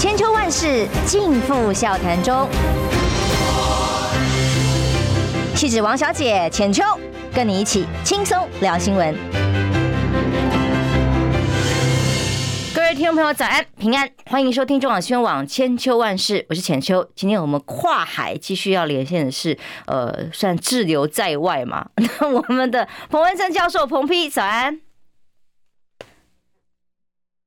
千秋万世尽付笑谈中。气质王小姐浅秋，跟你一起轻松聊新闻。各位听众朋友，早安平安，欢迎收听中广新闻网千秋万世，我是浅秋。今天我们跨海继续要连线的是，呃，算滞留在外嘛？那我们的彭文正教授彭丕，早安。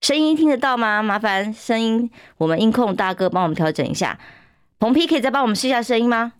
声音听得到吗？麻烦声音，我们音控大哥帮我们调整一下。彭丕可以再帮我们试一下声音吗？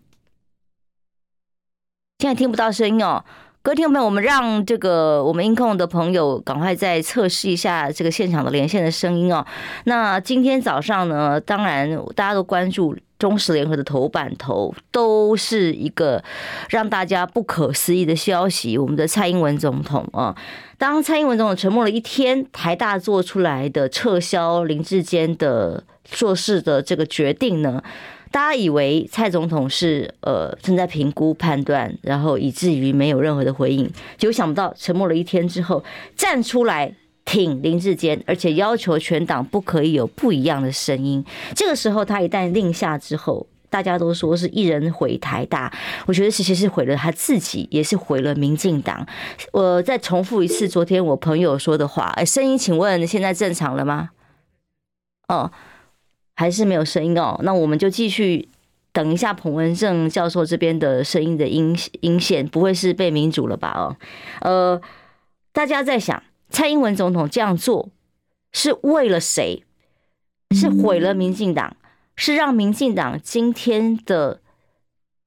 现在听不到声音哦，各位听众朋友，我们让这个我们音控的朋友赶快再测试一下这个现场的连线的声音哦。那今天早上呢，当然大家都关注。中时联合的头版头都是一个让大家不可思议的消息。我们的蔡英文总统啊，当蔡英文总统沉默了一天，台大做出来的撤销林志坚的硕士的这个决定呢，大家以为蔡总统是呃正在评估判断，然后以至于没有任何的回应。结果想不到沉默了一天之后，站出来。挺林志坚，而且要求全党不可以有不一样的声音。这个时候，他一旦令下之后，大家都说是一人毁台大。我觉得其实是毁了他自己，也是毁了民进党。我再重复一次昨天我朋友说的话：哎，声音，请问现在正常了吗？哦，还是没有声音哦。那我们就继续等一下彭文正教授这边的声音的音音线，不会是被民主了吧？哦，呃，大家在想。蔡英文总统这样做是为了谁？是毁了民进党，是让民进党今天的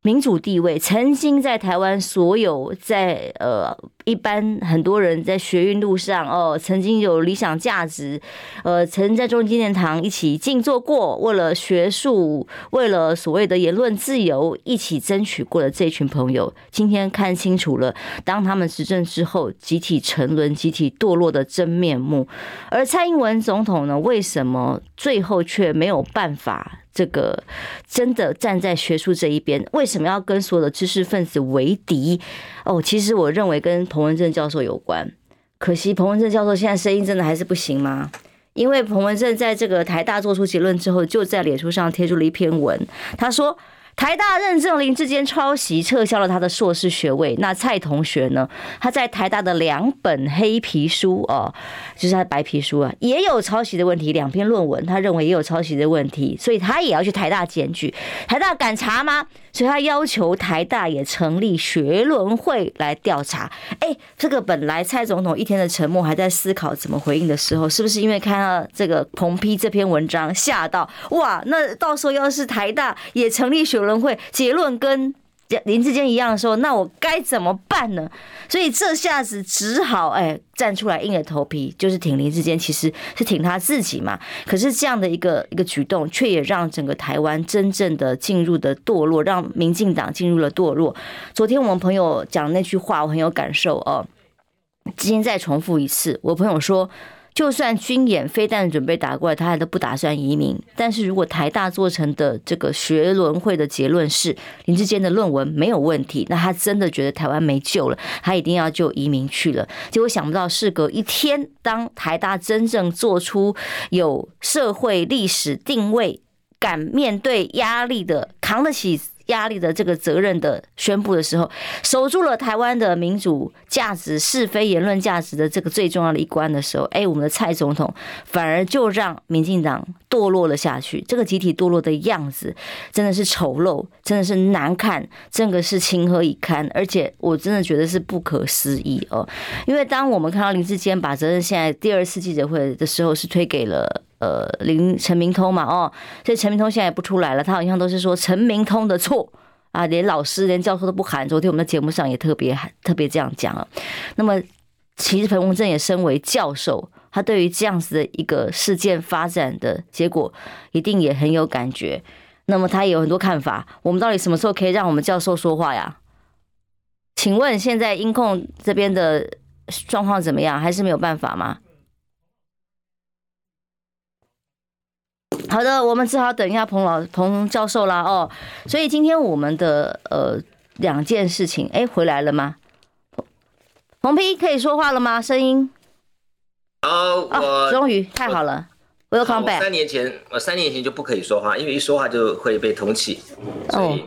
民主地位，曾经在台湾所有在呃。一般很多人在学运路上哦，曾经有理想价值，呃，曾在中正纪念堂一起静坐过，为了学术，为了所谓的言论自由，一起争取过的这群朋友，今天看清楚了，当他们执政之后，集体沉沦、集体堕落的真面目。而蔡英文总统呢，为什么最后却没有办法这个真的站在学术这一边？为什么要跟所有的知识分子为敌？哦，其实我认为跟彭文正教授有关，可惜彭文正教授现在声音真的还是不行吗？因为彭文正在这个台大做出结论之后，就在脸书上贴出了一篇文，他说。台大认证林智坚抄袭，撤销了他的硕士学位。那蔡同学呢？他在台大的两本黑皮书哦，就是他的白皮书啊，也有抄袭的问题。两篇论文，他认为也有抄袭的问题，所以他也要去台大检举。台大敢查吗？所以他要求台大也成立学伦会来调查。哎，这个本来蔡总统一天的沉默，还在思考怎么回应的时候，是不是因为看到这个彭批这篇文章吓到？哇，那到时候要是台大也成立学伦会，结论跟林志坚一样的时候，那我该怎么办呢？所以这下子只好哎站出来硬着头皮，就是挺林志坚，其实是挺他自己嘛。可是这样的一个一个举动，却也让整个台湾真正的进入的堕落，让民进党进入了堕落。昨天我们朋友讲那句话，我很有感受哦。今天再重复一次，我朋友说。就算军演飞弹准备打过来，他还都不打算移民。但是如果台大做成的这个学伦会的结论是林志坚的论文没有问题，那他真的觉得台湾没救了，他一定要就移民去了。结果想不到，事隔一天，当台大真正做出有社会历史定位、敢面对压力的、扛得起。压力的这个责任的宣布的时候，守住了台湾的民主价值、是非言论价值的这个最重要的一关的时候，哎，我们的蔡总统反而就让民进党堕落了下去。这个集体堕落的样子真的是丑陋，真的是难看，真的是情何以堪？而且我真的觉得是不可思议哦，因为当我们看到林志坚把责任现在第二次记者会的时候是推给了。呃，林陈明通嘛，哦，所以陈明通现在也不出来了，他好像都是说陈明通的错啊，连老师、连教授都不喊。昨天我们的节目上也特别，特别这样讲了。那么，其实彭文正也身为教授，他对于这样子的一个事件发展的结果，一定也很有感觉。那么他也有很多看法。我们到底什么时候可以让我们教授说话呀？请问现在音控这边的状况怎么样？还是没有办法吗？好的，我们只好等一下彭老彭教授啦哦。所以今天我们的呃两件事情，哎，回来了吗？彭丕可以说话了吗？声音？哦，我终于太好了。Welcome back。三年前，我三年前就不可以说话，因为一说话就会被通气，所以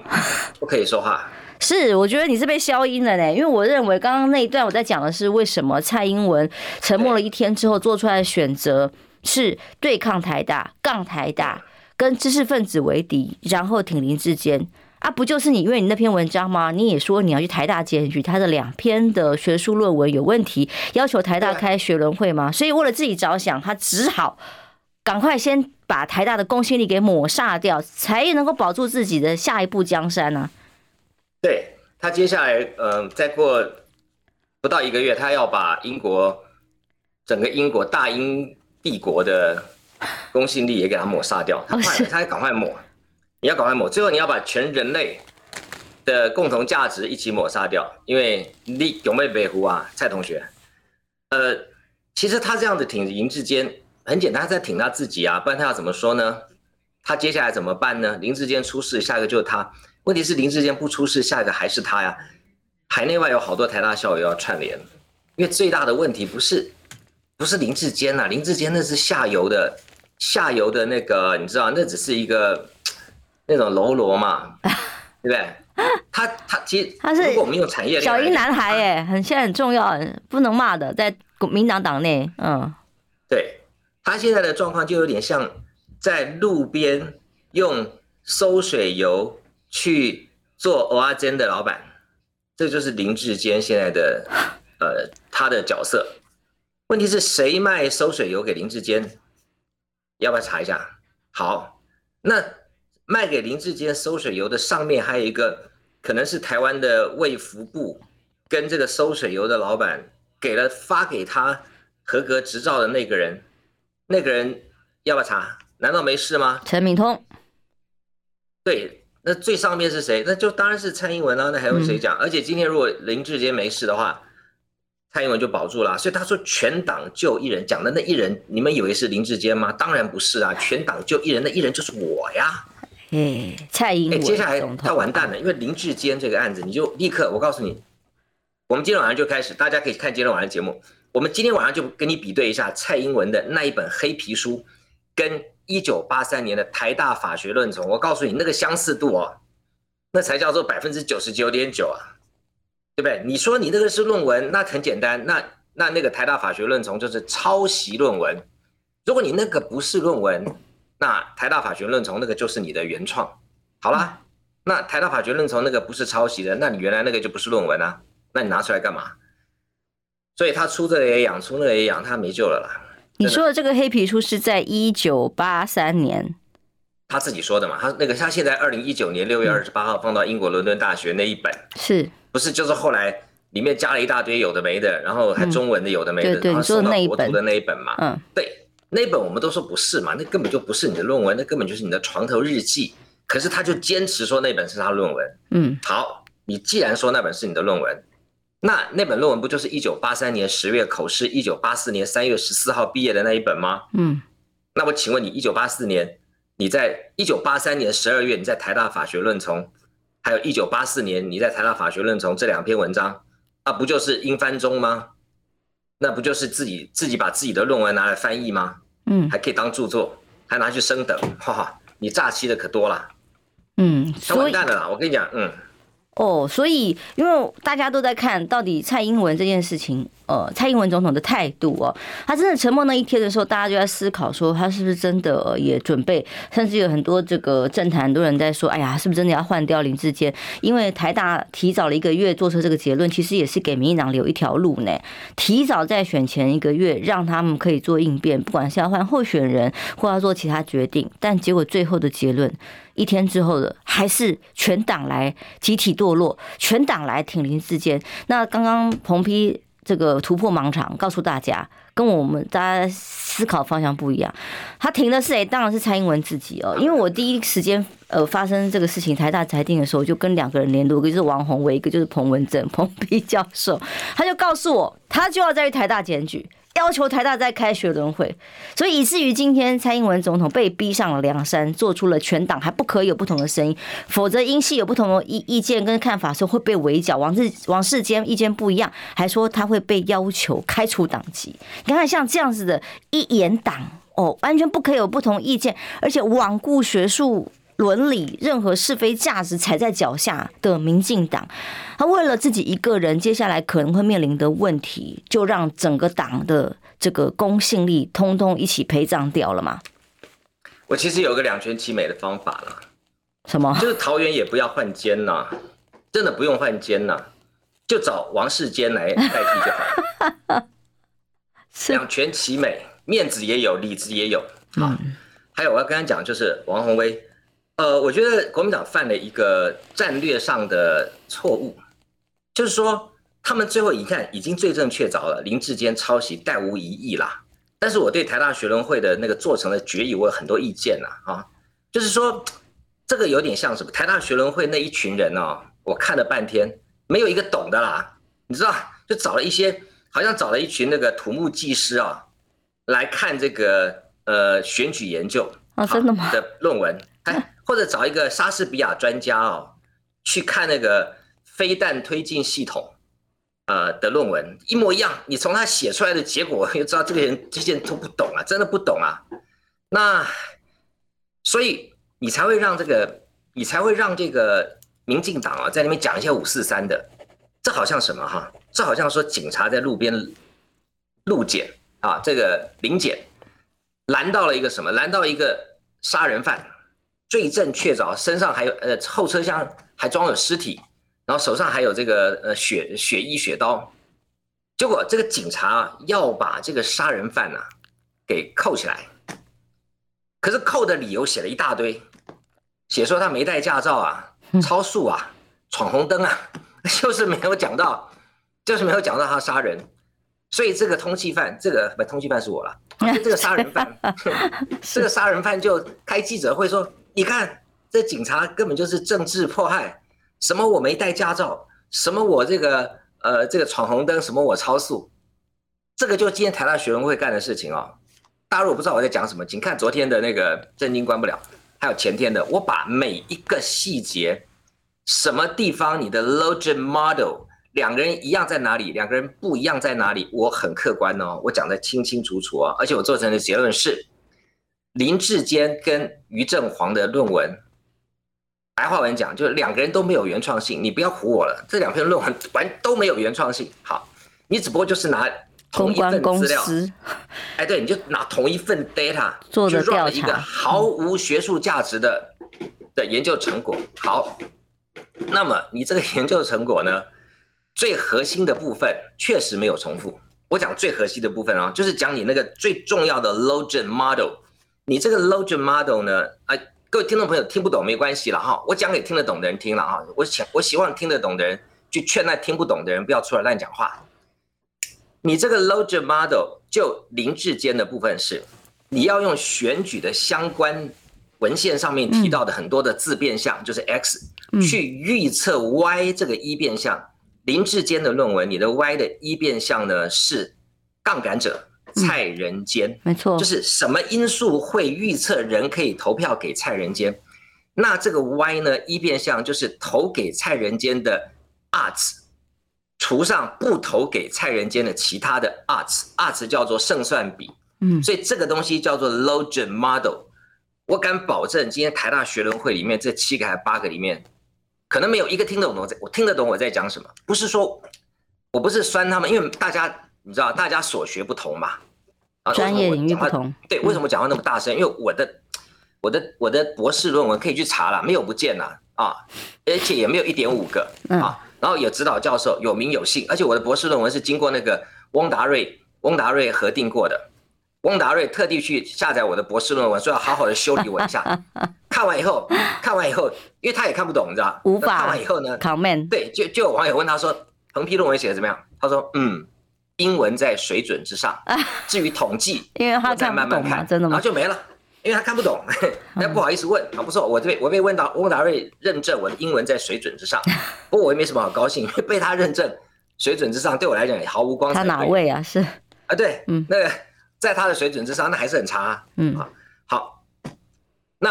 不可以说话。Oh. 是，我觉得你是被消音了呢，因为我认为刚刚那一段我在讲的是为什么蔡英文沉默了一天之后做出来的选择是对抗台大、杠台大、跟知识分子为敌，然后挺林志坚啊，不就是你因为你那篇文章吗？你也说你要去台大检举他的两篇的学术论文有问题，要求台大开学伦会吗？所以为了自己着想，他只好赶快先把台大的公信力给抹煞掉，才能够保住自己的下一步江山呢、啊。对他接下来，嗯、呃，再过不到一个月，他要把英国整个英国大英帝国的公信力也给他抹杀掉。他快，他赶快抹，你要赶快抹，最后你要把全人类的共同价值一起抹杀掉。因为你有没有北湖啊，蔡同学？呃，其实他这样子挺林志坚很简单，他在挺他自己啊，不然他要怎么说呢？他接下来怎么办呢？林志坚出事，下一个就是他。问题是林志坚不出事，下一个还是他呀。海内外有好多台大校友要串联，因为最大的问题不是不是林志坚呐，林志坚那是下游的下游的那个，你知道，那只是一个那种喽啰嘛，对不对？他他其实他是如果我们用产业小英男孩哎，很现在很重要，不能骂的，在民党党内，嗯，对，他现在的状况就有点像在路边用收水油。去做蚵仔煎的老板，这就是林志坚现在的呃他的角色。问题是谁卖收水油给林志坚？要不要查一下？好，那卖给林志坚收水油的上面还有一个，可能是台湾的卫福部跟这个收水油的老板给了发给他合格执照的那个人，那个人要不要查？难道没事吗？陈敏通，对。那最上面是谁？那就当然是蔡英文了。那还有谁讲？而且今天如果林志坚没事的话，蔡英文就保住了。所以他说全党就一人，讲的那一人，你们以为是林志坚吗？当然不是啊，全党就一人，那一人就是我呀。哎，蔡英文。接下来他完蛋了，因为林志坚这个案子，你就立刻，我告诉你，我们今天晚上就开始，大家可以看今天晚上的节目。我们今天晚上就跟你比对一下蔡英文的那一本黑皮书，跟。一九八三年的台大法学论丛，我告诉你那个相似度哦，那才叫做百分之九十九点九啊，对不对？你说你那个是论文，那很简单，那那那个台大法学论丛就是抄袭论文。如果你那个不是论文，那台大法学论丛那个就是你的原创。好啦，那台大法学论丛那个不是抄袭的，那你原来那个就不是论文啊，那你拿出来干嘛？所以他出这个也养，出那个也养，他没救了啦。你说的这个黑皮书是在一九八三年，他自己说的嘛？他那个他现在二零一九年六月二十八号放到英国伦敦大学那一本，是不是就是后来里面加了一大堆有的没的，然后还中文的有的没的，然后送到国图的那一本嘛？嗯，对，那本我们都说不是嘛，那根本就不是你的论文，那根本就是你的床头日记。可是他就坚持说那本是他论文。嗯，好，你既然说那本是你的论文。那那本论文不就是一九八三年十月口试，一九八四年三月十四号毕业的那一本吗？嗯，那我请问你，一九八四年你在一九八三年十二月你在台大法学论丛，还有一九八四年你在台大法学论丛这两篇文章，那，不就是英翻中吗？那不就是自己自己把自己的论文拿来翻译吗？嗯，还可以当著作，还拿去升等，哈哈，你诈欺的可多了。嗯，那完蛋了啦，我跟你讲，嗯。哦，所以因为大家都在看到底蔡英文这件事情，呃，蔡英文总统的态度哦，他真的沉默那一天的时候，大家就在思考说，他是不是真的也准备，甚至有很多这个政坛很多人在说，哎呀，是不是真的要换掉林志坚？因为台大提早了一个月做出这个结论，其实也是给民进党留一条路呢，提早在选前一个月让他们可以做应变，不管是要换候选人或要做其他决定，但结果最后的结论。一天之后的，还是全党来集体堕落，全党来挺林志坚。那刚刚彭批这个突破盲场，告诉大家，跟我们大家思考方向不一样。他停的是谁？当然是蔡英文自己哦。因为我第一时间呃发生这个事情，台大裁定的时候，就跟两个人联络，一个就是王宏伟，一个就是彭文正，鹏批教授，他就告诉我，他就要再去台大检举。要求台大再开学伦会，所以以至于今天蔡英文总统被逼上了梁山，做出了全党还不可以有不同的声音，否则英系有不同的意意见跟看法的时候会被围剿。王世王世坚意见不一样，还说他会被要求开除党籍。你看看像这样子的一言党。哦，完全不可以有不同意见，而且罔顾学术伦理，任何是非价值踩在脚下的民进党，他为了自己一个人接下来可能会面临的问题，就让整个党的这个公信力通通一起陪葬掉了吗？我其实有个两全其美的方法了，什么？就是桃园也不要换监呐，真的不用换监呐，就找王世坚来代替就好。两全其美，面子也有，里子也有。好，还有我要跟他讲，就是王鸿薇，呃，我觉得国民党犯了一个战略上的错误，就是说他们最后一看已经罪证确凿了，林志坚抄袭，殆无疑义啦。但是我对台大学伦会的那个做成的决议，我有很多意见呐啊，就是说这个有点像什么？台大学伦会那一群人哦，我看了半天，没有一个懂的啦，你知道，就找了一些。好像找了一群那个土木技师啊，来看这个呃选举研究啊，真的吗？的论文，或者找一个莎士比亚专家哦，去看那个飞弹推进系统呃的论文，一模一样。你从他写出来的结果就知道这个人 这些人都不懂啊，真的不懂啊。那所以你才会让这个，你才会让这个民进党啊在那边讲一些五四三的，这好像什么哈？这好像说警察在路边路检啊，这个临检拦到了一个什么？拦到一个杀人犯，罪证确凿，身上还有呃后车厢还装有尸体，然后手上还有这个呃血血衣血刀。结果这个警察啊要把这个杀人犯呐给扣起来，可是扣的理由写了一大堆，写说他没带驾照啊，超速啊，闯红灯啊，就是没有讲到。就是没有讲到他杀人，所以这个通缉犯，这个不通缉犯是我了，这个杀人犯，这个杀人犯就开记者会说：“你看，这警察根本就是政治迫害，什么我没带驾照，什么我这个呃这个闯红灯，什么我超速，这个就是今天台大学伦会干的事情哦。大家如果不知道我在讲什么，请看昨天的那个震惊关不了，还有前天的，我把每一个细节，什么地方你的 logit model。”两个人一样在哪里？两个人不一样在哪里？我很客观哦，我讲得清清楚楚啊，而且我做成的结论是，林志坚跟于正煌的论文，白话文讲就是两个人都没有原创性，你不要唬我了，这两篇论文完都没有原创性。好，你只不过就是拿同一份资料，哎，对，你就拿同一份 data 去 run 了一个毫无学术价值的的研究成果。好，那么你这个研究成果呢？最核心的部分确实没有重复。我讲最核心的部分啊，就是讲你那个最重要的 logit model。你这个 logit model 呢，啊，各位听众朋友听不懂没关系了哈，我讲给听得懂的人听了哈。我想我希望听得懂的人去劝那听不懂的人不要出来乱讲话。你这个 logit model 就林志坚的部分是，你要用选举的相关文献上面提到的很多的自变项，就是 x 去预测 y 这个一变项。林志坚的论文，你的 Y 的一变项呢是杠杆者蔡仁坚，嗯，没错，就是什么因素会预测人可以投票给蔡仁坚？那这个 Y 呢一变相就是投给蔡仁坚的 arts 除上不投给蔡仁坚的其他的 arts arts 叫做胜算比，嗯，所以这个东西叫做 logit model。我敢保证，今天台大学伦会里面这七个还八个里面。可能没有一个听得懂我在，我听得懂我在讲什么。不是说，我不是酸他们，因为大家你知道，大家所学不同嘛。啊，专业领域不同。对，为什么讲话那么大声？因为我的，我的，我的博士论文可以去查了，没有不见了啊，而且也没有一点五个啊。然后有指导教授，有名有姓，而且我的博士论文是经过那个翁达瑞，翁达瑞核定过的。翁达瑞特地去下载我的博士论文，说要好好的修理我一下。看完以后，看完以后，因为他也看不懂，你知道？无法。看完以后呢？comment。对，就就有网友问他说：“横批论文写的怎么样？”他说：“嗯，英文在水准之上。至于统计，因为他再慢慢看，真的吗？然后就没了，因为他看不懂，那不好意思问啊。不错，我被我被问到翁达瑞认证我的英文在水准之上，不过我也没什么好高兴，因为被他认证水准之上，对我来讲也毫无光彩。他哪位啊？是啊，对，嗯，那个。”在他的水准之上，那还是很差啊。嗯，好，好。那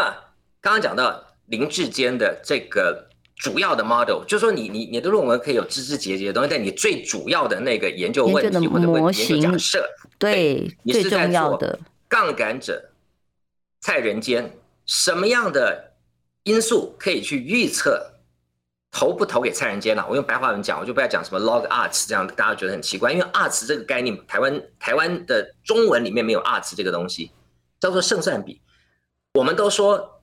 刚刚讲到林志坚的这个主要的 model，就是说你你你的论文可以有枝枝节节的东西，但你最主要的那个研究问题或者问题、研究假设，对，你是在做杠杆者蔡人坚，什么样的因素可以去预测投不投给蔡仁坚呢？我用白话文讲，我就不要讲什么 log arts 这样，大家觉得很奇怪，因为 arts 这个概念，台湾台湾的中文里面没有 arts 这个东西，叫做胜算比。我们都说，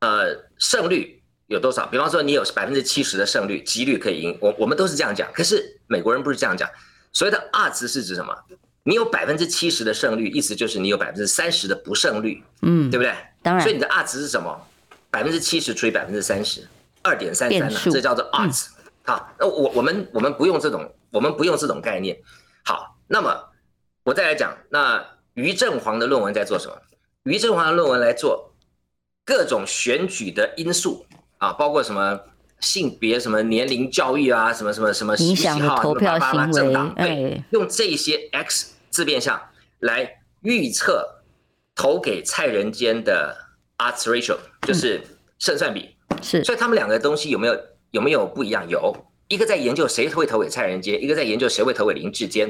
呃，胜率有多少？比方说你有百分之七十的胜率，几率可以赢，我我们都是这样讲。可是美国人不是这样讲，所谓的 odds 是指什么？你有百分之七十的胜率，意思就是你有百分之三十的不胜率，嗯，对不对？当然。所以你的 odds 是什么？百分之七十除以百分之三十，二点三三呢？这叫做 odds。好，那我我们我们不用这种，我们不用这种概念。好，那么我再来讲，那于正煌的论文在做什么？于正煌的论文来做各种选举的因素啊，包括什么性别、什么年龄、教育啊，什么什么什么影响投票行为，对，用这些 X。自变项来预测投给蔡仁坚的 odds ratio，就是胜算比。是，所以他们两个东西有没有有没有不一样？有一个在研究谁会投给蔡仁坚，一个在研究谁会投给林志坚，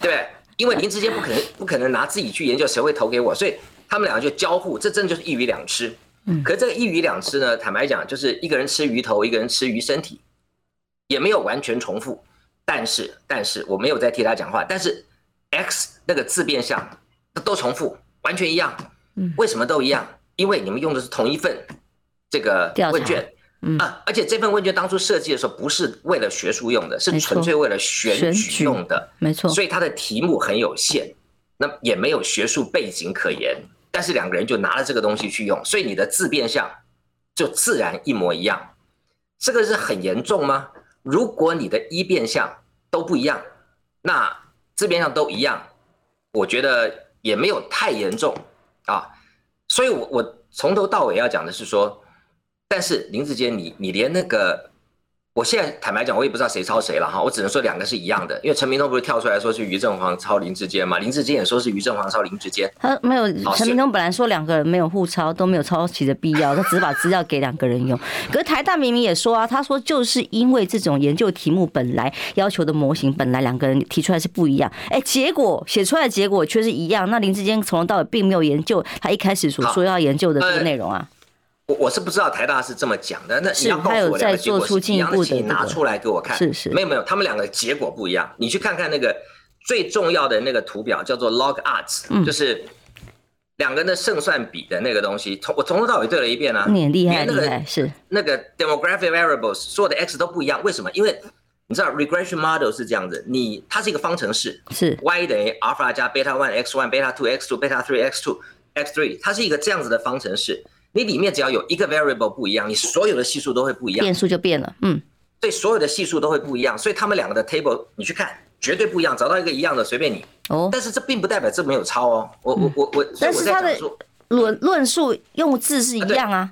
对不对？因为林志坚不可能不可能拿自己去研究谁会投给我，所以他们两个就交互，这真的就是一鱼两吃。嗯，可是这个一鱼两吃呢，坦白讲，就是一个人吃鱼头，一个人吃鱼身体，也没有完全重复。但是，但是我没有在替他讲话，但是。X 那个自变项都重复，完全一样。为什么都一样？因为你们用的是同一份这个问卷，啊，而且这份问卷当初设计的时候不是为了学术用的，是纯粹为了选举用的，没错。所以它的题目很有限，那也没有学术背景可言。但是两个人就拿了这个东西去用，所以你的自变相就自然一模一样。这个是很严重吗？如果你的一变相都不一样，那自变相都一样，我觉得也没有太严重啊，所以我我从头到尾要讲的是说，但是林志坚，你你连那个。我现在坦白讲，我也不知道谁抄谁了哈，我只能说两个是一样的，因为陈明通不是跳出来说是余正煌抄林志坚嘛，林志坚也说是余正煌抄林志坚。他没有，陈明通本来说两个人没有互抄，都没有抄袭的必要，他只是把资料给两个人用。可是台大明明也说啊，他说就是因为这种研究题目本来要求的模型本来两个人提出来是不一样，哎，结果写出来的结果却是一样。那林志坚从头到尾并没有研究他一开始所说要研究的这个内容啊。我我是不知道台大是这么讲的，那你要告诉我两个结果是一样的，请你拿出来给我看。是是，没有没有，他们两个结果不一样。你去看看那个最重要的那个图表，叫做 log odds，就是两个人的胜算比的那个东西。从我从头到尾对了一遍啊，你很厉害厉害是那个 demographic variables 所有的 x 都不一样，为什么？因为你知道 regression model 是这样子，你它是一个方程式，是 y 等于 alpha 加 beta one x one beta two x two beta three x two x three，它是一个这样子的方程式。你里面只要有一个 variable 不一样，你所有的系数都会不一样，变数就变了。嗯，对，所有的系数都会不一样，所以他们两个的 table 你去看，绝对不一样。找到一个一样的，随便你。哦，但是这并不代表这没有抄哦。我我我我，但是他的论论述用字是一样啊。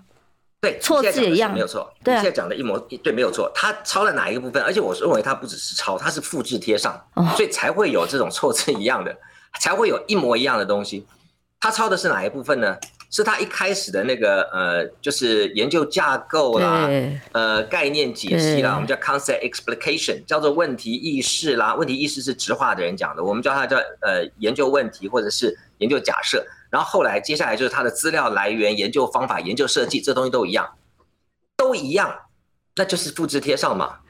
对，错字也一样，没有错。对，现在讲的一模对，没有错。他抄了哪一个部分？而且我认为他不只是抄，他是复制贴上，所以才会有这种错字一样的，才会有一模一样的东西。他抄的是哪一部分呢？是他一开始的那个呃，就是研究架构啦，呃，概念解析啦，我们叫 concept explication，叫做问题意识啦。问题意识是直化的人讲的，我们叫它叫呃研究问题或者是研究假设。然后后来接下来就是它的资料来源、研究方法、研究设计，这东西都一样，都一样，那就是复制贴上嘛，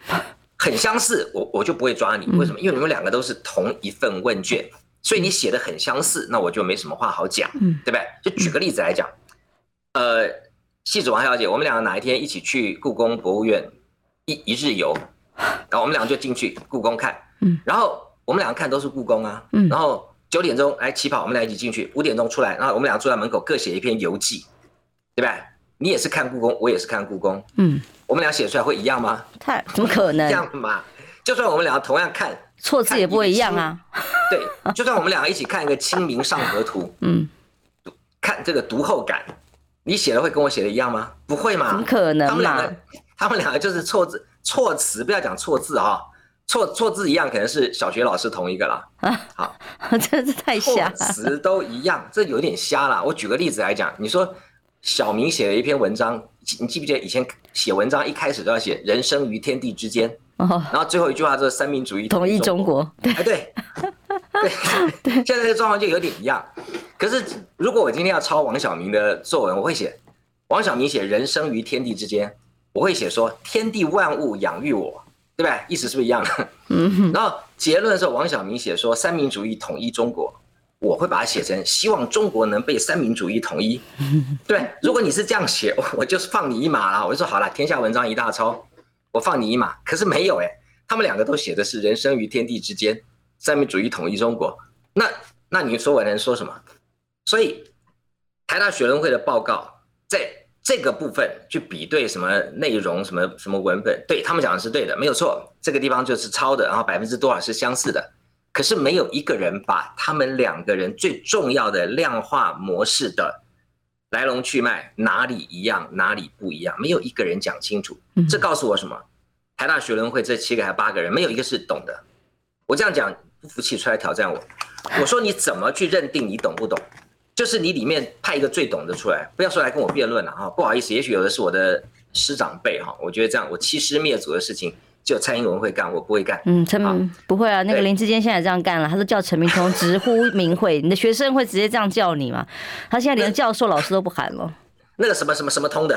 很相似，我我就不会抓你。为什么？因为你们两个都是同一份问卷。所以你写的很相似，那我就没什么话好讲，对不对？就举个例子来讲，呃，戏子王小姐，我们两个哪一天一起去故宫博物院一一日游，然后我们两个就进去故宫看，嗯然后我们两个看都是故宫啊，嗯然后九点钟来起跑，我们俩一起进去，五点钟出来，然后我们俩坐在门口各写一篇游记，对不对？你也是看故宫，我也是看故宫，嗯，我们俩写出来会一样吗？太怎么可能？这样嘛，就算我们两个同样看。错字也不会一样啊。对，就算我们两个一起看一个《清明上河图》，嗯，看这个读后感，你写的会跟我写的一样吗？不会吗？怎么可能？他们两个，他们两个就是错字、措辞，不要讲错字啊，错错字一样，可能是小学老师同一个啦。啊，好，真是太瞎了。词都一样，这有点瞎了。我举个例子来讲，你说小明写了一篇文章，你记不记得以前写文章一开始都要写“人生于天地之间”。然后最后一句话就是三民主义统一中国，对，对，对，现在这个状况就有点一样。可是如果我今天要抄王晓明的作文，我会写王晓明写“人生于天地之间”，我会写说“天地万物养育我”，对不对？意思是不是一样的？嗯。然后结论的时候，王晓明写说“三民主义统一中国”，我会把它写成希望中国能被三民主义统一。对，如果你是这样写，我就是放你一马了。我就说好了，天下文章一大抄，我放你一马。可是没有哎。他们两个都写的是“人生于天地之间，三民主义统一中国”。那那你说我能说什么？所以台大学伦会的报告在这个部分去比对什么内容、什么什么文本，对他们讲的是对的，没有错。这个地方就是抄的，然后百分之多少是相似的。可是没有一个人把他们两个人最重要的量化模式的来龙去脉哪里一样，哪里不一样，没有一个人讲清楚。这告诉我什么？台大学伦会这七个还八个人，没有一个是懂的。我这样讲，不服气出来挑战我。我说你怎么去认定你懂不懂？就是你里面派一个最懂的出来，不要说来跟我辩论了哈。不好意思，也许有的是我的师长辈哈。我觉得这样，我欺师灭祖的事情，只有蔡英文会干，我不会干。嗯，陈明不会啊。那个林志坚现在这样干了，他说叫陈明通直呼名讳，你的学生会直接这样叫你吗？他现在连教授、老师都不喊了。那个什么什么什么通的，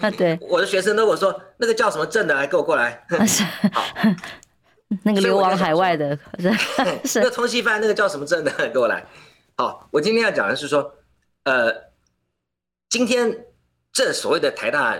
啊 对，我的学生都跟我说，那个叫什么正的，来给我过来。好，那个流亡海外的，是那个通缉犯，那个叫什么正的，给我来。好，我今天要讲的是说，呃，今天这所谓的台大。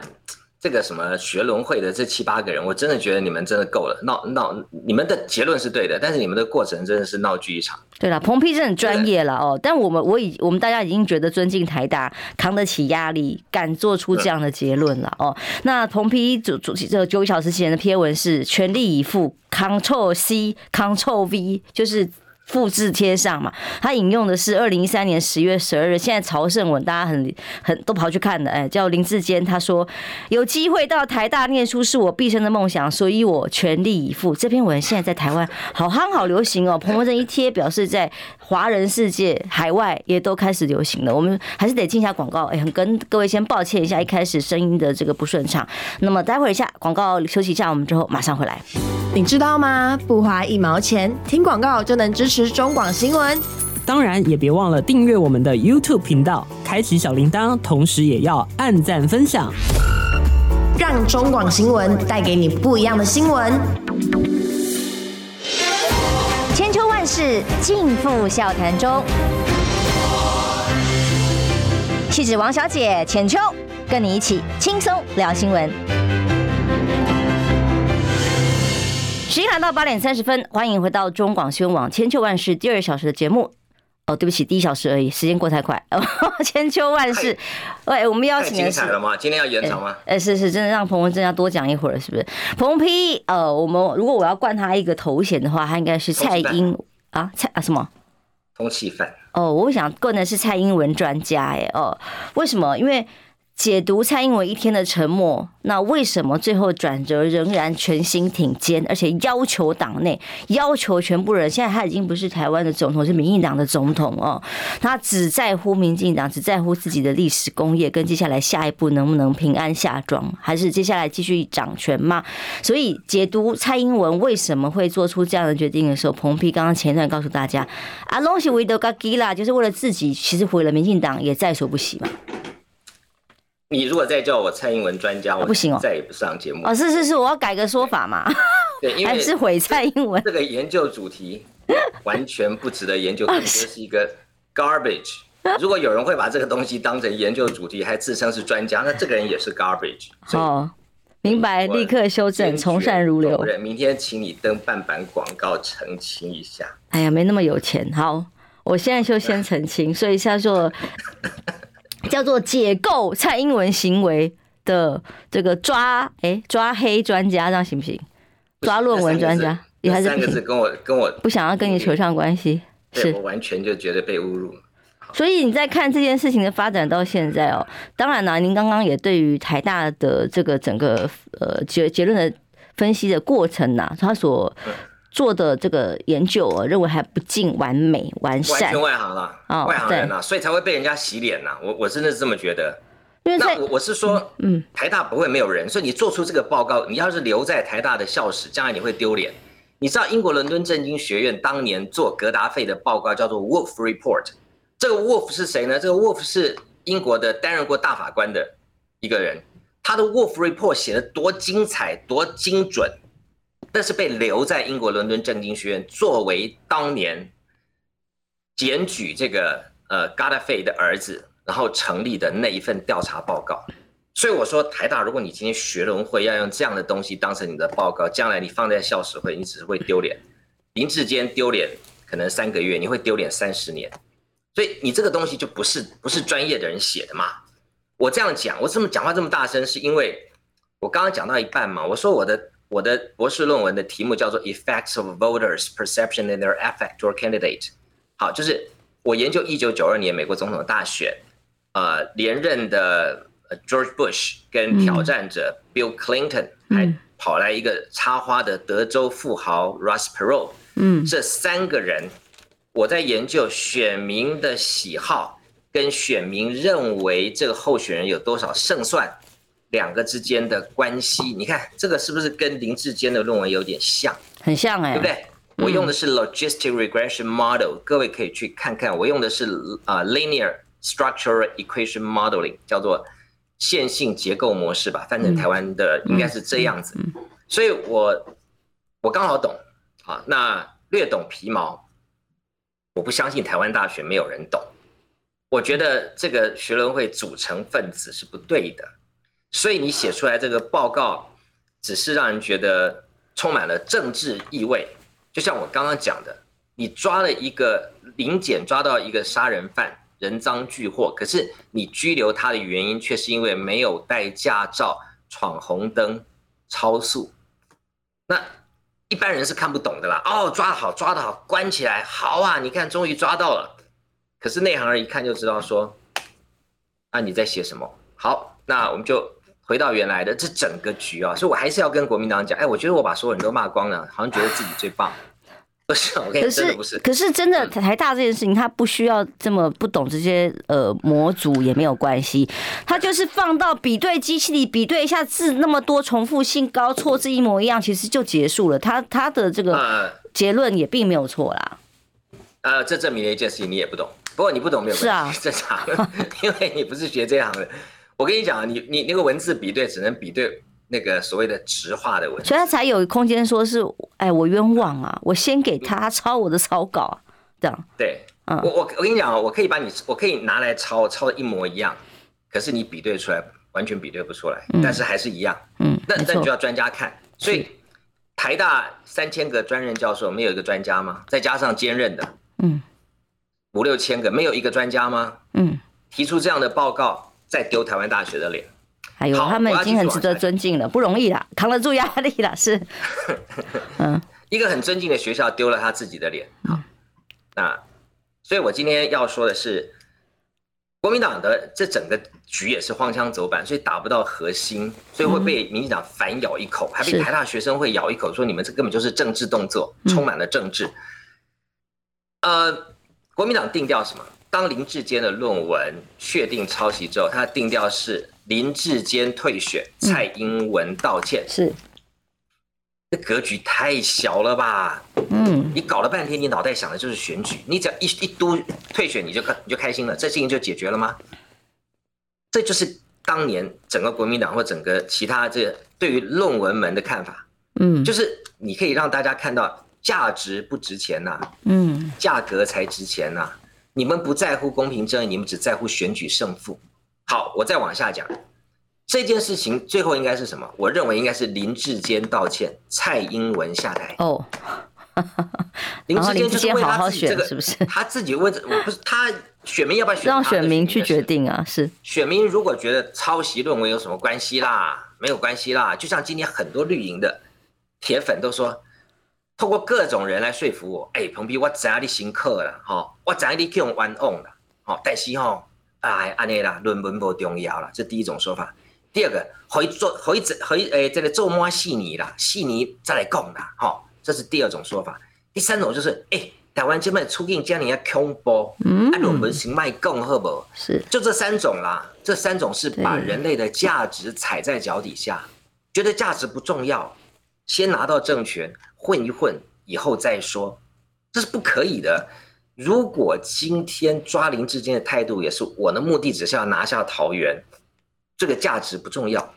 这个什么学轮会的这七八个人，我真的觉得你们真的够了，闹闹，你们的结论是对的，但是你们的过程真的是闹剧一场。对了，彭批是很专业了哦，但我们我已我们大家已经觉得尊敬台大，扛得起压力，敢做出这样的结论了哦。那彭批主主这九个小时前的贴文是全力以赴，Ctrl C，Ctrl V，就是。复制贴上嘛，他引用的是二零一三年十月十二日，现在朝圣文大家很很都跑去看的，哎，叫林志坚，他说有机会到台大念书是我毕生的梦想，所以我全力以赴。这篇文现在在台湾好夯好流行哦，彭博正一贴表示在华人世界海外也都开始流行了。我们还是得进一下广告，哎，很跟各位先抱歉一下，一开始声音的这个不顺畅。那么待会一下广告休息一下，我们之后马上回来。你知道吗？不花一毛钱，听广告就能支持中广新闻。当然，也别忘了订阅我们的 YouTube 频道，开启小铃铛，同时也要按赞分享，让中广新闻带给你不一样的新闻。千秋万世尽付笑谈中，气质王小姐浅秋，跟你一起轻松聊新闻。时间来到八点三十分，欢迎回到中广新闻网千秋万世第二小时的节目。哦，对不起，第一小时而已，时间过太快。哦，千秋万世，喂，我们邀请的是。精彩了吗？今天要延长吗？哎、欸欸，是是，真的让彭文正要多讲一会儿，是不是？彭批，呃，我们如果我要冠他一个头衔的话，他应该是蔡英啊，蔡啊什么？通气犯。哦，我想冠的是蔡英文专家，哎，哦，为什么？因为。解读蔡英文一天的沉默，那为什么最后转折仍然全心挺肩，而且要求党内要求全部人？现在他已经不是台湾的总统，是民进党的总统哦。他只在乎民进党，只在乎自己的历史功业，跟接下来下一步能不能平安下庄，还是接下来继续掌权吗？所以解读蔡英文为什么会做出这样的决定的时候，彭丕刚刚前段告诉大家，啊，拢是为了自己啦，就是为了自己，其实毁了民进党也在所不惜嘛。你如果再叫我蔡英文专家，我不行哦，再也不上节目哦。是是是，我要改个说法嘛。对，因为 还是毁蔡英文这个研究主题完全不值得研究，更是一个 garbage。如果有人会把这个东西当成研究主题，还自称是专家，那这个人也是 garbage。哦，明白，立刻修正，从善如流。明天请你登半版广告澄清一下。哎呀，没那么有钱。好，我现在就先澄清，所以叫做。叫做解构蔡英文行为的这个抓哎、欸、抓黑专家，这样行不行？抓论文专家也还是三个字跟我跟我不想要跟你扯上关系，是我完全就觉得被侮辱。所以你在看这件事情的发展到现在哦，当然呢，您刚刚也对于台大的这个整个呃结结论的分析的过程呐，他所。做的这个研究，我认为还不尽完美完善，完全外行了，哦，外行人了，所以才会被人家洗脸呐。我我真的是这么觉得。那我我是说，嗯，台大不会没有人，所以你做出这个报告，你要是留在台大的校史，将来你会丢脸。你知道英国伦敦政经学院当年做格达费的报告叫做 Wolf Report，这个 Wolf 是谁呢？这个 Wolf 是英国的担任过大法官的一个人，他的 Wolf Report 写得多精彩、多精准，但是被留在英国伦敦政经学院作为当年检举这个呃格达费的儿子，然后成立的那一份调查报告。所以我说，台大，如果你今天学伦会要用这样的东西当成你的报告，将来你放在校史会，你只是会丢脸。林志坚丢脸可能三个月，你会丢脸三十年。所以你这个东西就不是不是专业的人写的嘛。我这样讲，我这么讲话这么大声，是因为我刚刚讲到一半嘛。我说我的我的博士论文的题目叫做 Effects of Voters' Perception and Their Effect or Candidate。好，就是我研究一九九二年美国总统大选，呃，连任的。George Bush 跟挑战者 Bill Clinton 还跑来一个插花的德州富豪 Ross Perot，嗯，这三个人，我在研究选民的喜好跟选民认为这个候选人有多少胜算两个之间的关系。你看这个是不是跟林志坚的论文有点像？很像哎，对不对？我用的是 Logistic Regression Model，各位可以去看看。我用的是啊 Linear Structural Equation Modeling，叫做。线性结构模式吧，翻成台湾的应该是这样子，所以我我刚好懂啊，那略懂皮毛，我不相信台湾大学没有人懂，我觉得这个学伦会组成分子是不对的，所以你写出来这个报告，只是让人觉得充满了政治意味，就像我刚刚讲的，你抓了一个临检，抓到一个杀人犯。人赃俱获，可是你拘留他的原因却是因为没有带驾照闯红灯超速，那一般人是看不懂的啦。哦，抓得好，抓得好，关起来，好啊！你看，终于抓到了。可是内行人一看就知道说，啊，你在写什么？好，那我们就回到原来的这整个局啊。所以我还是要跟国民党讲，哎，我觉得我把所有人都骂光了，好像觉得自己最棒。不是，我跟你说，不是。可是真的台大这件事情，他不需要这么不懂这些呃模组也没有关系，他就是放到比对机器里比对一下字，那么多重复性高，错字一模一样，其实就结束了。他他的这个结论也并没有错啦。呃，这证明了一件事情，你也不懂。不过你不懂没有关系，是啊，正常，因为你不是学这行的。我跟你讲，你你那个文字比对只能比对。那个所谓的直化的文字，所以他才有空间说是，哎，我冤枉啊，我先给他抄我的草稿啊，这样。对，嗯，我我我跟你讲啊，我可以把你，我可以拿来抄，抄的一模一样，可是你比对出来完全比对不出来，但是还是一样。嗯，那那你就要专家看。所以台大三千个专任教授，没有一个专家吗？再加上兼任的，嗯，五六千个，没有一个专家吗？嗯，提出这样的报告，再丢台湾大学的脸。还有他们已经很值得尊敬了，不容易啦，扛得住压力了，是。嗯，一个很尊敬的学校丢了他自己的脸。好，那，所以我今天要说的是，国民党的这整个局也是荒腔走板，所以打不到核心，所以会被民进党反咬一口，还被台大学生会咬一口，说你们这根本就是政治动作，充满了政治。呃，国民党定调什么？当林志坚的论文确定抄袭之后，他的定调是。林志坚退选，蔡英文道歉，嗯、是，这格局太小了吧？嗯，你搞了半天，你脑袋想的就是选举，你只要一一嘟退选，你就开你就开心了，这事情就解决了吗？这就是当年整个国民党或整个其他这对于论文门的看法。嗯，就是你可以让大家看到价值不值钱呐，嗯，价格才值钱呐。你们不在乎公平正义，你们只在乎选举胜负。好，我再往下讲，这件事情最后应该是什么？我认为应该是林志坚道歉，蔡英文下台。哦，林志坚就是为他自己这个，是不是？他自己问，我，不是他选民要不要选？让选民去决定啊，是。选民如果觉得抄袭论文有什么关系啦，没有关系啦。就像今天很多绿营的铁粉都说，透过各种人来说服我，哎，彭碧，我知道你辛苦了，哈，我知道你去用冤枉了，好，但是吼。哎，安尼啦，论文不重要啦，这第一种说法。第二个，回做回回诶，这个做摸细泥啦，细泥再来讲啦，哈，这是第二种说法。第三种就是，哎，台湾这边出境将你要恐怖，嗯，论文行卖更好不？是，就这三种啦，这三种是把人类的价值踩在脚底下，觉得价值不重要，先拿到政权混一混，以后再说，这是不可以的。如果今天抓林志坚的态度也是我的目的，只是要拿下桃园，这个价值不重要，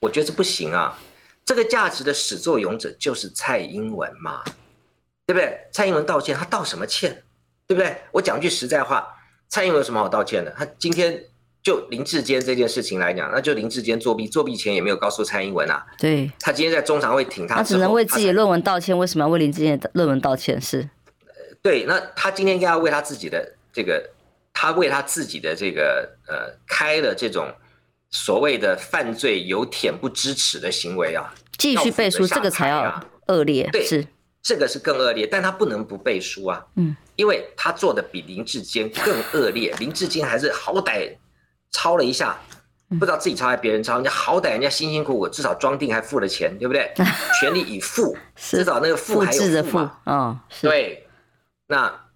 我觉得这不行啊。这个价值的始作俑者就是蔡英文嘛，对不对？蔡英文道歉，他道什么歉？对不对？我讲句实在话，蔡英文有什么好道歉的？他今天就林志坚这件事情来讲，那就林志坚作弊，作弊前也没有告诉蔡英文啊。对，他今天在中常会挺他，他只能为自己的论文道歉。为什么要为林志坚的论文道歉？是？对，那他今天应该要为他自己的这个，他为他自己的这个呃开了这种所谓的犯罪有恬不知耻的行为啊，继续背书，这个才要恶劣。对，是这个是更恶劣，但他不能不背书啊，嗯，因为他做的比林志坚更恶劣，林志坚还是好歹抄了一下，不知道自己抄还是别人抄，人家好歹人家辛辛苦苦至少装订还付了钱，对不对？全力以赴，至少那个付还有付嘛，哦，对。那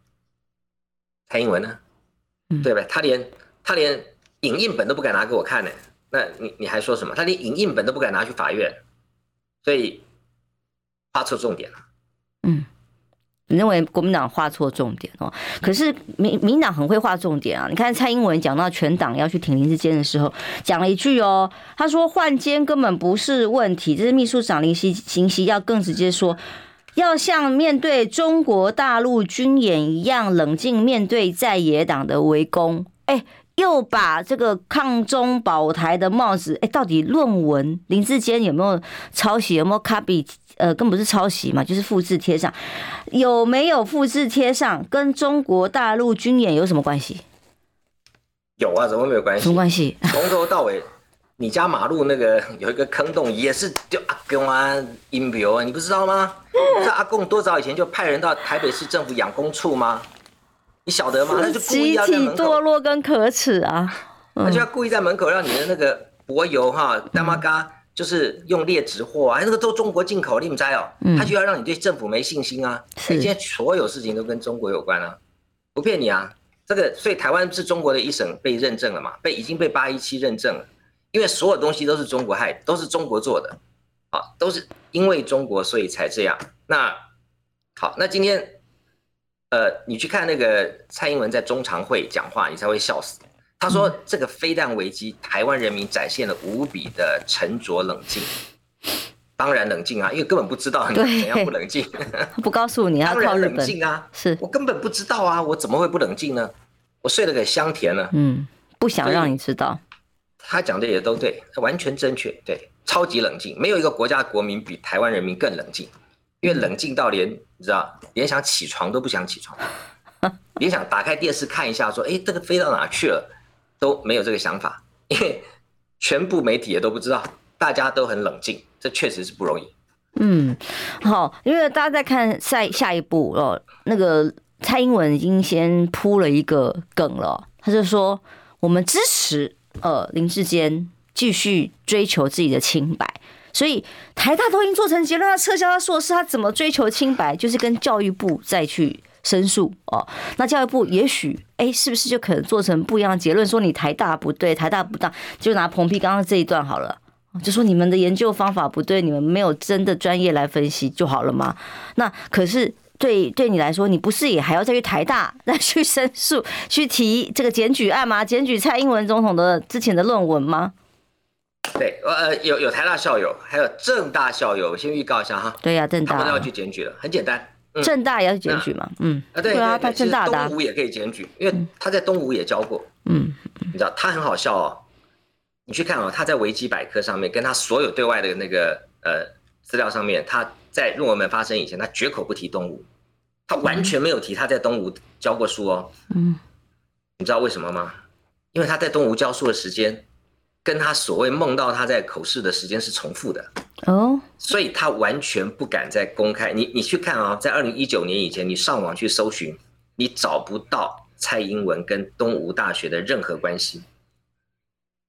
蔡英文呢？对吧？他连他连影印本都不敢拿给我看呢。那你你还说什么？他连影印本都不敢拿去法院，所以画错重点了。嗯，你认为国民党画错重点哦？可是民民党很会画重点啊！你看蔡英文讲到全党要去挺林志坚的时候，讲了一句哦，他说换监根本不是问题，这是秘书长林行熙要更直接说。要像面对中国大陆军演一样冷静面对在野党的围攻，哎，又把这个抗中保台的帽子，哎，到底论文林志坚有没有抄袭，有没有 copy？呃，更不是抄袭嘛，就是复制贴上，有没有复制贴上，跟中国大陆军演有什么关系？有啊，怎么没有关系？什么关系？从头到尾。你家马路那个有一个坑洞，也是就阿公啊阴表啊，你不知道吗？这阿公多早以前就派人到台北市政府养工处吗？你晓得吗？那就故意要在门口。堕落跟可耻啊！他就要故意在门口让你的那个柏油哈大妈嘎，就是用劣质货啊，那个都中国进口，你们知哦？他就要让你对政府没信心啊！你现在所有事情都跟中国有关啊，不骗你啊！这个所以台湾是中国的一省被认证了嘛？被已经被八一七认证了。因为所有东西都是中国害，都是中国做的，啊，都是因为中国所以才这样。那好，那今天，呃，你去看那个蔡英文在中常会讲话，你才会笑死。他说这个飞弹危机，台湾人民展现了无比的沉着冷静。当然冷静啊，因为根本不知道你怎样不冷静。不告诉你啊，当然冷静啊，是我根本不知道啊，我怎么会不冷静呢？我睡得可香甜了。嗯，不想让你知道。他讲的也都对，完全正确，对，超级冷静，没有一个国家国民比台湾人民更冷静，因为冷静到连你知道，连想起床都不想起床，连想打开电视看一下，说，哎，这个飞到哪去了，都没有这个想法，因为全部媒体也都不知道，大家都很冷静，这确实是不容易。嗯，好，因为大家在看下下一步哦，那个蔡英文已经先铺了一个梗了，他就说我们支持。呃，林志坚继续追求自己的清白，所以台大都已经做成结论，要撤销他硕士，他怎么追求清白？就是跟教育部再去申诉哦。那教育部也许哎，是不是就可能做成不一样的结论？说你台大不对，台大不当，就拿彭批刚刚这一段好了，就说你们的研究方法不对，你们没有真的专业来分析就好了吗？那可是。对，对你来说，你不是也还要再去台大 再去申诉，去提这个检举案吗？检举蔡英文总统的之前的论文吗？对，呃，有有台大校友，还有正大校友，我先预告一下哈。对呀、啊，政大他们要去检举了，很简单。政、嗯、大也要去检举嘛？嗯，啊对，啊，他正大的东吴也可以检举，因为他在东吴也教过。嗯，你知道他很好笑哦，你去看哦，他在维基百科上面跟他所有对外的那个呃资料上面，他。在论文没发生以前，他绝口不提东吴，他完全没有提他在东吴教过书哦。嗯，你知道为什么吗？因为他在东吴教书的时间，跟他所谓梦到他在口试的时间是重复的。哦，所以他完全不敢再公开。你你去看啊，在二零一九年以前，你上网去搜寻，你找不到蔡英文跟东吴大学的任何关系。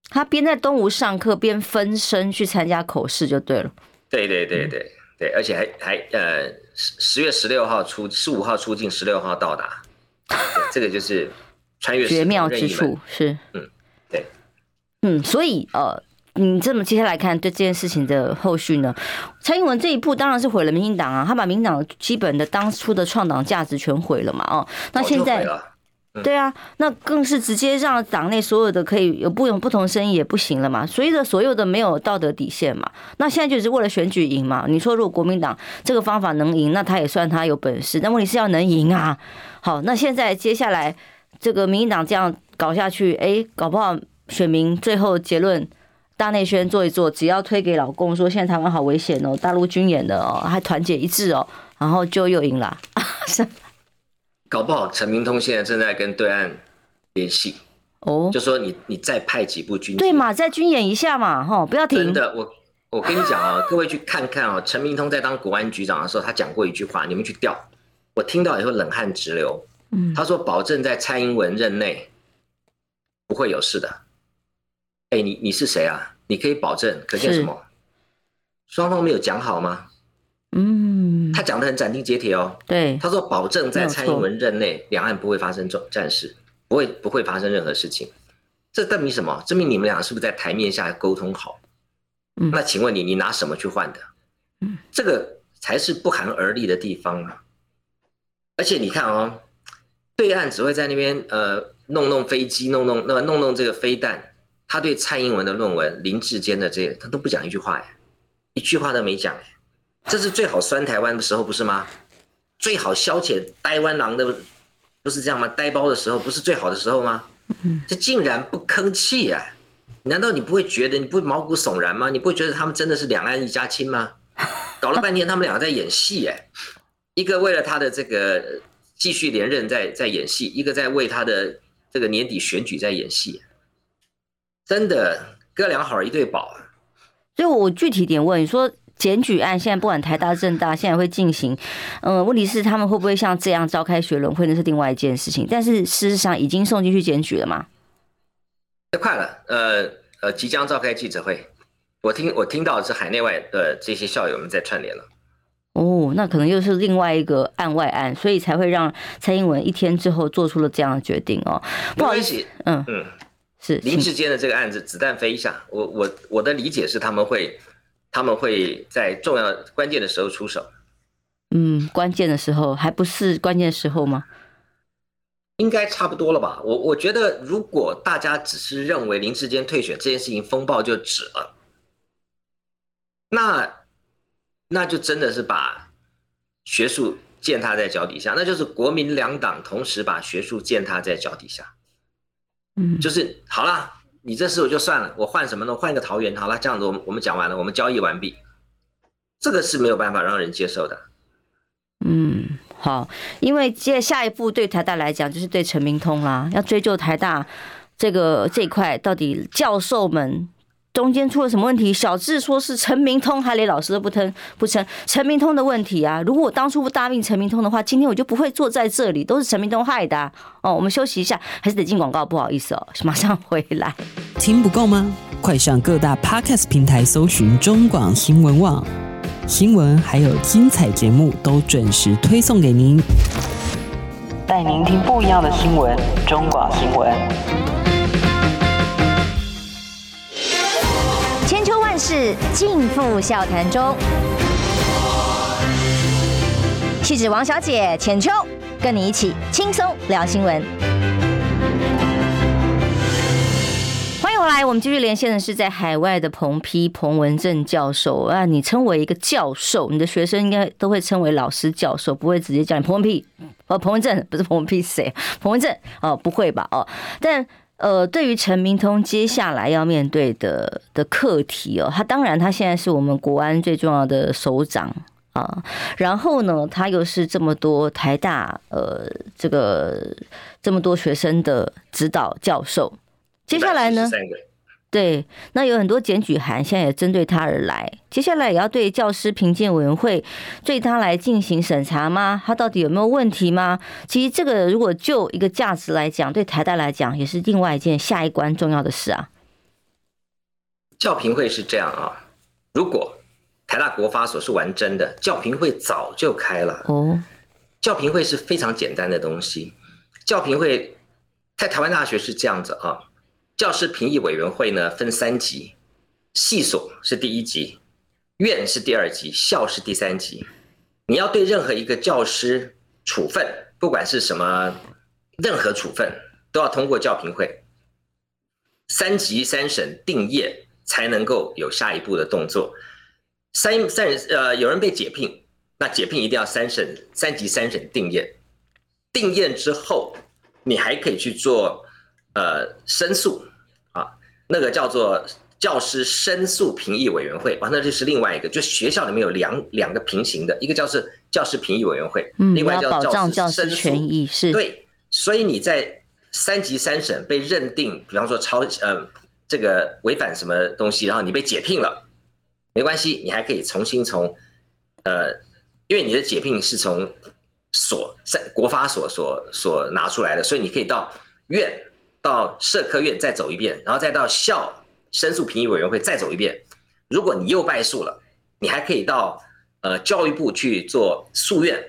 他边在东吴上课，边分身去参加口试就对了。对对对对。嗯对，而且还还呃十十月十六号出，十五号出境，十六号到达，这个就是穿越绝妙之处是，嗯，对，嗯，所以呃，你这么接下来看对这件事情的后续呢？蔡英文这一步当然是毁了民进党啊，他把民进党基本的当初的创党价值全毁了嘛，哦，那现在。对啊，那更是直接让党内所有的可以有不同不同声音也不行了嘛，所有的所有的没有道德底线嘛。那现在就是为了选举赢嘛。你说如果国民党这个方法能赢，那他也算他有本事。但问题是要能赢啊。好，那现在接下来这个民进党这样搞下去，哎，搞不好选民最后结论大内宣做一做，只要推给老公说现在台湾好危险哦，大陆军演的哦，还团结一致哦，然后就又赢了。搞不好陈明通现在正在跟对岸联系哦，就说你你再派几部军，对嘛，再军演一下嘛，吼，不要停。真的，我我跟你讲啊，各位去看看啊，陈明通在当国安局长的时候，他讲过一句话，你们去调，我听到以后冷汗直流。嗯，他说保证在蔡英文任内不会有事的。哎，你你是谁啊？你可以保证，可见什么？双方没有讲好吗？嗯，他讲的很斩钉截铁哦。对，他说保证在蔡英文任内，两岸不会发生战战事，不会不会发生任何事情。这证明什么？证明你们俩是不是在台面下沟通好？嗯，那请问你，你拿什么去换的？嗯，这个才是不寒而栗的地方啊。而且你看哦，对岸只会在那边呃弄弄飞机，弄弄那弄弄这个飞弹。他对蔡英文的论文、林志坚的这些，他都不讲一句话哎，一句话都没讲哎。这是最好酸台湾的时候，不是吗？最好消遣台湾狼的，不是这样吗？呆包的时候，不是最好的时候吗？这竟然不吭气啊！难道你不会觉得，你不会毛骨悚然吗？你不会觉得他们真的是两岸一家亲吗？搞了半天，他们两个在演戏哎，一个为了他的这个继续连任在在演戏，一个在为他的这个年底选举在演戏，真的哥俩好一对宝啊！所以我具体点问你说。检举案现在不管台大政大现在会进行，嗯，问题是他们会不会像这样召开学伦会，那是另外一件事情。但是事实上已经送进去检举了吗？太快了，呃呃，即将召开记者会。我听我听到是海内外的这些校友们在串联了。哦，那可能又是另外一个案外案，所以才会让蔡英文一天之后做出了这样的决定哦。不好意思，嗯嗯，是林志坚的这个案子，子弹飞一下，我我我的理解是他们会。他们会在重要关键的时候出手。嗯，关键的时候还不是关键时候吗？应该差不多了吧。我我觉得，如果大家只是认为林志坚退选这件事情风暴就止了，那那就真的是把学术践踏在脚底下，那就是国民两党同时把学术践踏在脚底下。嗯，就是好了。你这事我就算了，我换什么呢？换一个桃园好了，这样子我们我们讲完了，我们交易完毕，这个是没有办法让人接受的。嗯，好，因为接下一步对台大来讲就是对陈明通啦，要追究台大这个这一块到底教授们。中间出了什么问题？小智说是陈明通，还连老师都不称不称陈明通的问题啊！如果我当初不答应陈明通的话，今天我就不会坐在这里，都是陈明通害的、哦，我们休息一下，还是得进广告，不好意思哦，马上回来。听不够吗？快上各大 Podcast 平台搜寻中广新闻网新闻，还有精彩节目都准时推送给您，带您听不一样的新闻。中广新闻。尽付笑谈中，气质王小姐浅秋，跟你一起轻松聊新闻。欢迎回来，我们继续连线的是在海外的彭丕彭文正教授啊。你称为一个教授，你的学生应该都会称为老师教授，不会直接叫你彭文丕哦，彭文正不是彭文丕谁？彭文正哦，不会吧？哦，但。呃，对于陈明通接下来要面对的的课题哦，他当然他现在是我们国安最重要的首长啊，然后呢，他又是这么多台大呃这个这么多学生的指导教授，接下来呢？对，那有很多检举函，现在也针对他而来。接下来也要对教师评鉴委员会对他来进行审查吗？他到底有没有问题吗？其实这个如果就一个价值来讲，对台大来讲也是另外一件下一关重要的事啊。教评会是这样啊，如果台大国发所是玩真的，教评会早就开了哦。教评会是非常简单的东西，教评会在台湾大学是这样子啊。教师评议委员会呢，分三级，系所是第一级，院是第二级，校是第三级。你要对任何一个教师处分，不管是什么，任何处分都要通过教评会，三级三审定验才能够有下一步的动作。三三呃，有人被解聘，那解聘一定要三审三级三审定验，定验之后，你还可以去做呃申诉啊，那个叫做。教师申诉评议委员会，完了这是另外一个，就学校里面有两两个平行的，一个叫是教师评议委员会，嗯，另外叫保障教师权益是。对，所以你在三级三审被认定，比方说超呃这个违反什么东西，然后你被解聘了，没关系，你还可以重新从呃，因为你的解聘是从所在国发所所所拿出来的，所以你可以到院到社科院再走一遍，然后再到校。申诉评议委员会再走一遍，如果你又败诉了，你还可以到呃教育部去做诉愿。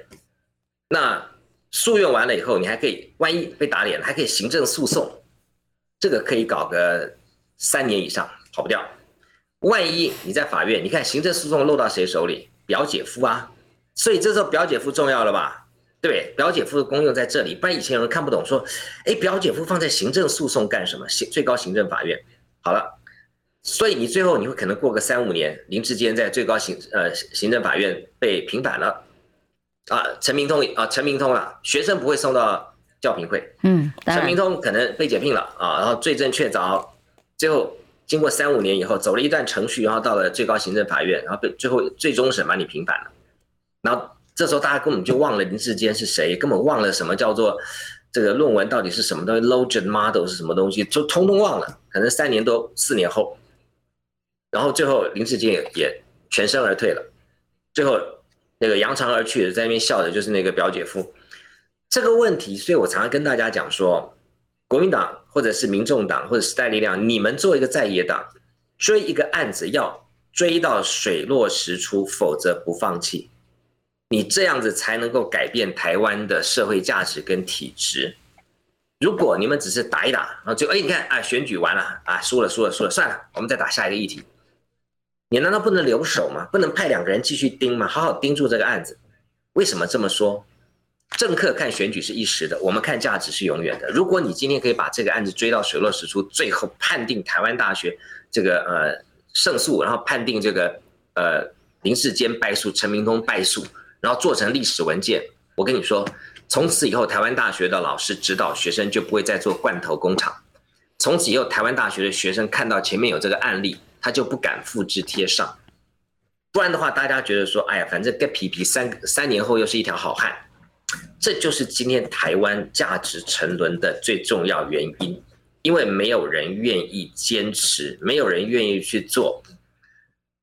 那诉愿完了以后，你还可以万一被打脸了，还可以行政诉讼，这个可以搞个三年以上，跑不掉。万一你在法院，你看行政诉讼落到谁手里？表姐夫啊，所以这时候表姐夫重要了吧？对对？表姐夫的功用在这里，不然以前有人看不懂，说，哎，表姐夫放在行政诉讼干什么？行最高行政法院，好了。所以你最后你会可能过个三五年，林志坚在最高行呃行政法院被平反了，啊，陈明通啊，陈明通了，学生不会送到教评会，嗯，陈明通可能被解聘了啊，然后罪证确凿，最后经过三五年以后走了一段程序，然后到了最高行政法院，然后被最后最终审把你平反了，然后这时候大家根本就忘了林志坚是谁，根本忘了什么叫做这个论文到底是什么东西，Logent Model 是什么东西，就通通忘了，可能三年多四年后。然后最后林志坚也也全身而退了，最后那个扬长而去的在那边笑的就是那个表姐夫。这个问题，所以我常常跟大家讲说，国民党或者是民众党或者时代力量，你们作为一个在野党，追一个案子要追到水落石出，否则不放弃，你这样子才能够改变台湾的社会价值跟体制。如果你们只是打一打，然后就哎你看啊选举完了啊输了输了输了算了，我们再打下一个议题。你难道不能留守吗？不能派两个人继续盯吗？好好盯住这个案子。为什么这么说？政客看选举是一时的，我们看价值是永远的。如果你今天可以把这个案子追到水落石出，最后判定台湾大学这个呃胜诉，然后判定这个呃林世坚败诉，陈明通败诉，然后做成历史文件，我跟你说，从此以后台湾大学的老师指导学生就不会再做罐头工厂。从此以后，台湾大学的学生看到前面有这个案例。他就不敢复制贴上，不然的话，大家觉得说，哎呀，反正跟皮皮三三年后又是一条好汉，这就是今天台湾价值沉沦的最重要原因，因为没有人愿意坚持，没有人愿意去做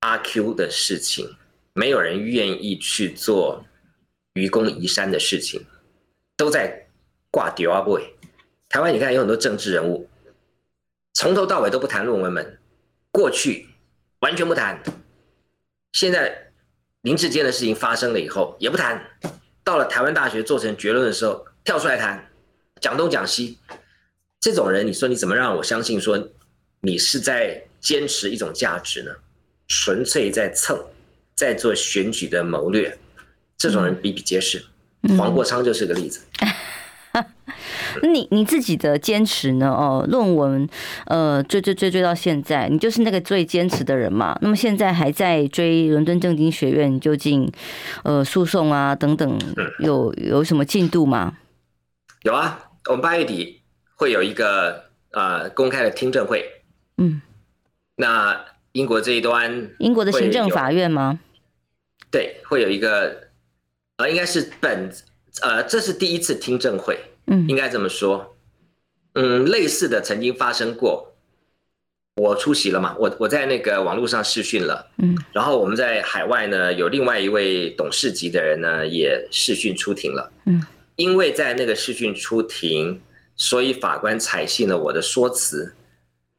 阿 Q 的事情，没有人愿意去做愚公移山的事情，都在挂丢啊 boy。台湾你看有很多政治人物，从头到尾都不谈论文门。过去完全不谈，现在林志坚的事情发生了以后也不谈，到了台湾大学做成结论的时候跳出来谈，讲东讲西，这种人你说你怎么让我相信说你是在坚持一种价值呢？纯粹在蹭，在做选举的谋略，这种人比比皆是，黄国昌就是个例子。你你自己的坚持呢？哦，论文，呃，追追追追到现在，你就是那个最坚持的人嘛。那么现在还在追伦敦政经学院究竟，呃，诉讼啊等等，有有什么进度吗？有啊，我们八月底会有一个呃公开的听证会。嗯，那英国这一端，英国的行政法院吗？对，会有一个，呃，应该是本，呃，这是第一次听证会。嗯，应该这么说，嗯，类似的曾经发生过，我出席了嘛，我我在那个网络上视讯了，嗯，然后我们在海外呢，有另外一位董事级的人呢，也视讯出庭了，嗯，因为在那个视讯出庭，所以法官采信了我的说辞，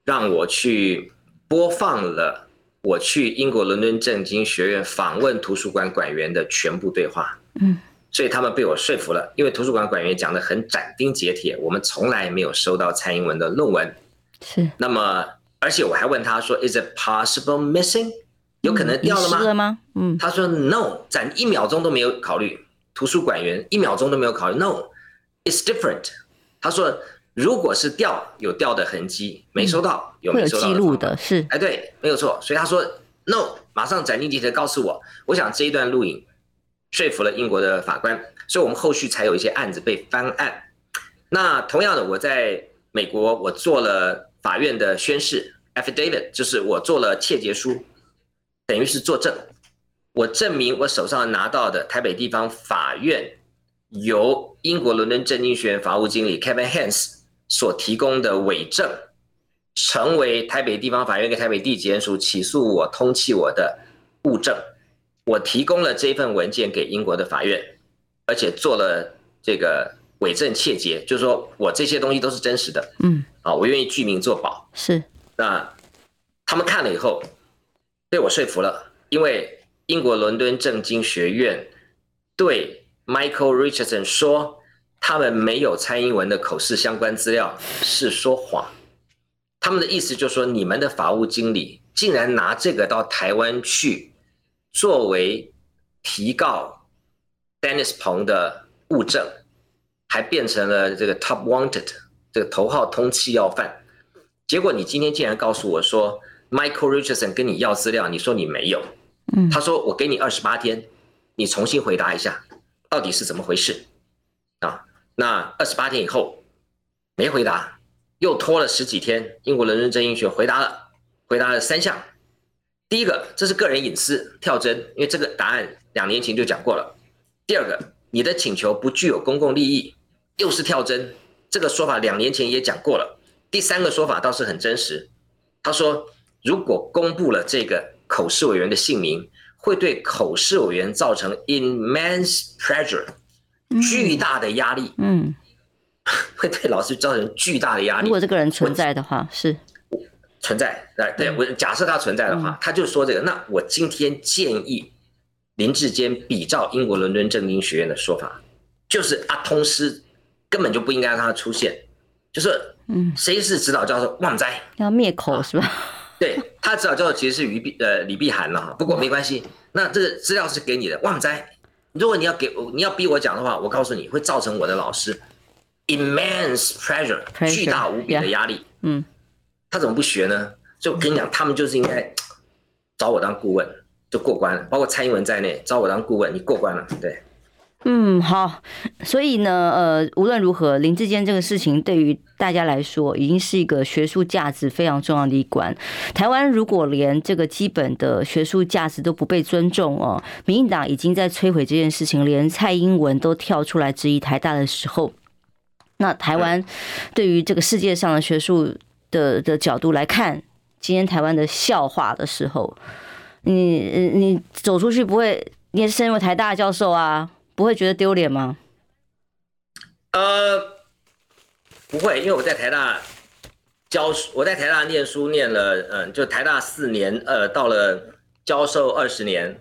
让我去播放了我去英国伦敦政经学院访问图书馆馆员的全部对话，嗯。所以他们被我说服了，因为图书馆馆员讲得很斩钉截铁，我们从来没有收到蔡英文的论文。是。那么而且我还问他说：“Is it possible missing？有可能掉了吗？”了吗？嗯，他说：“No，咱一秒钟都没有考虑。图书馆员一秒钟都没有考虑。No，it's different。”他说：“如果是掉，有掉的痕迹，没收到，有没收到记录的是。哎，对，没有错。所以他说：‘No’，马上斩钉截铁告诉我。我想这一段录影说服了英国的法官，所以我们后续才有一些案子被翻案。那同样的，我在美国，我做了法院的宣誓 affidavit，就是我做了窃结书，等于是作证，我证明我手上拿到的台北地方法院由英国伦敦政经学院法务经理 Kevin Hans 所提供的伪证，成为台北地方法院跟台北地检署起诉我、通缉我的物证。我提供了这份文件给英国的法院，而且做了这个。伪证窃结，就是说我这些东西都是真实的，嗯，啊，我愿意具名作保，是。那他们看了以后，被我说服了，因为英国伦敦政经学院对 Michael Richardson 说，他们没有蔡英文的口试相关资料是说谎。他们的意思就是说，你们的法务经理竟然拿这个到台湾去，作为提告 Dennis Peng 的物证。还变成了这个 top wanted 这个头号通缉要犯，结果你今天竟然告诉我说 Michael Richardson 跟你要资料，你说你没有，嗯，他说我给你二十八天，你重新回答一下，到底是怎么回事啊？那二十八天以后没回答，又拖了十几天，英国伦敦政经学回答了，回答了三项，第一个这是个人隐私跳针，因为这个答案两年前就讲过了，第二个你的请求不具有公共利益。又是跳针，这个说法两年前也讲过了。第三个说法倒是很真实，他说如果公布了这个口试委员的姓名，会对口试委员造成 immense pressure，巨大的压力。嗯，会对老师造成巨大的压力。如果这个人存在的话，是存在。对，对我假设他存在的话，他就说这个。那我今天建议林志坚比照英国伦敦政经学院的说法，就是阿通师。根本就不应该让他出现，就是，嗯，谁是指导教授？旺哉要灭口是吧？对，他指导教授其实是于碧呃李碧涵了，不过没关系，那这个资料是给你的，旺哉。如果你要给我，你要逼我讲的话，我告诉你会造成我的老师 immense pressure 巨大无比的压力。嗯，他怎么不学呢？就跟你讲，他们就是应该找我当顾问就过关了，包括蔡英文在内找我当顾问，你过关了，对。嗯，好，所以呢，呃，无论如何，林志坚这个事情对于大家来说，已经是一个学术价值非常重要的一关。台湾如果连这个基本的学术价值都不被尊重哦，民进党已经在摧毁这件事情，连蔡英文都跳出来质疑台大的时候，那台湾对于这个世界上的学术的的角度来看，今天台湾的笑话的时候，你你走出去不会，你也身为台大教授啊。不会觉得丢脸吗？呃，不会，因为我在台大教书，我在台大念书念了，嗯，就台大四年，呃，到了教授二十年，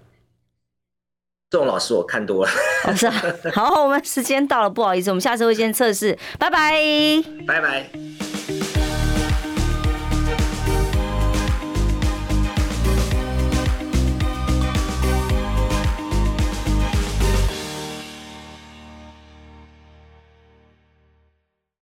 这种老师我看多了。哦，是啊，好，我们时间到了，不好意思，我们下次会先测试，拜拜，拜拜。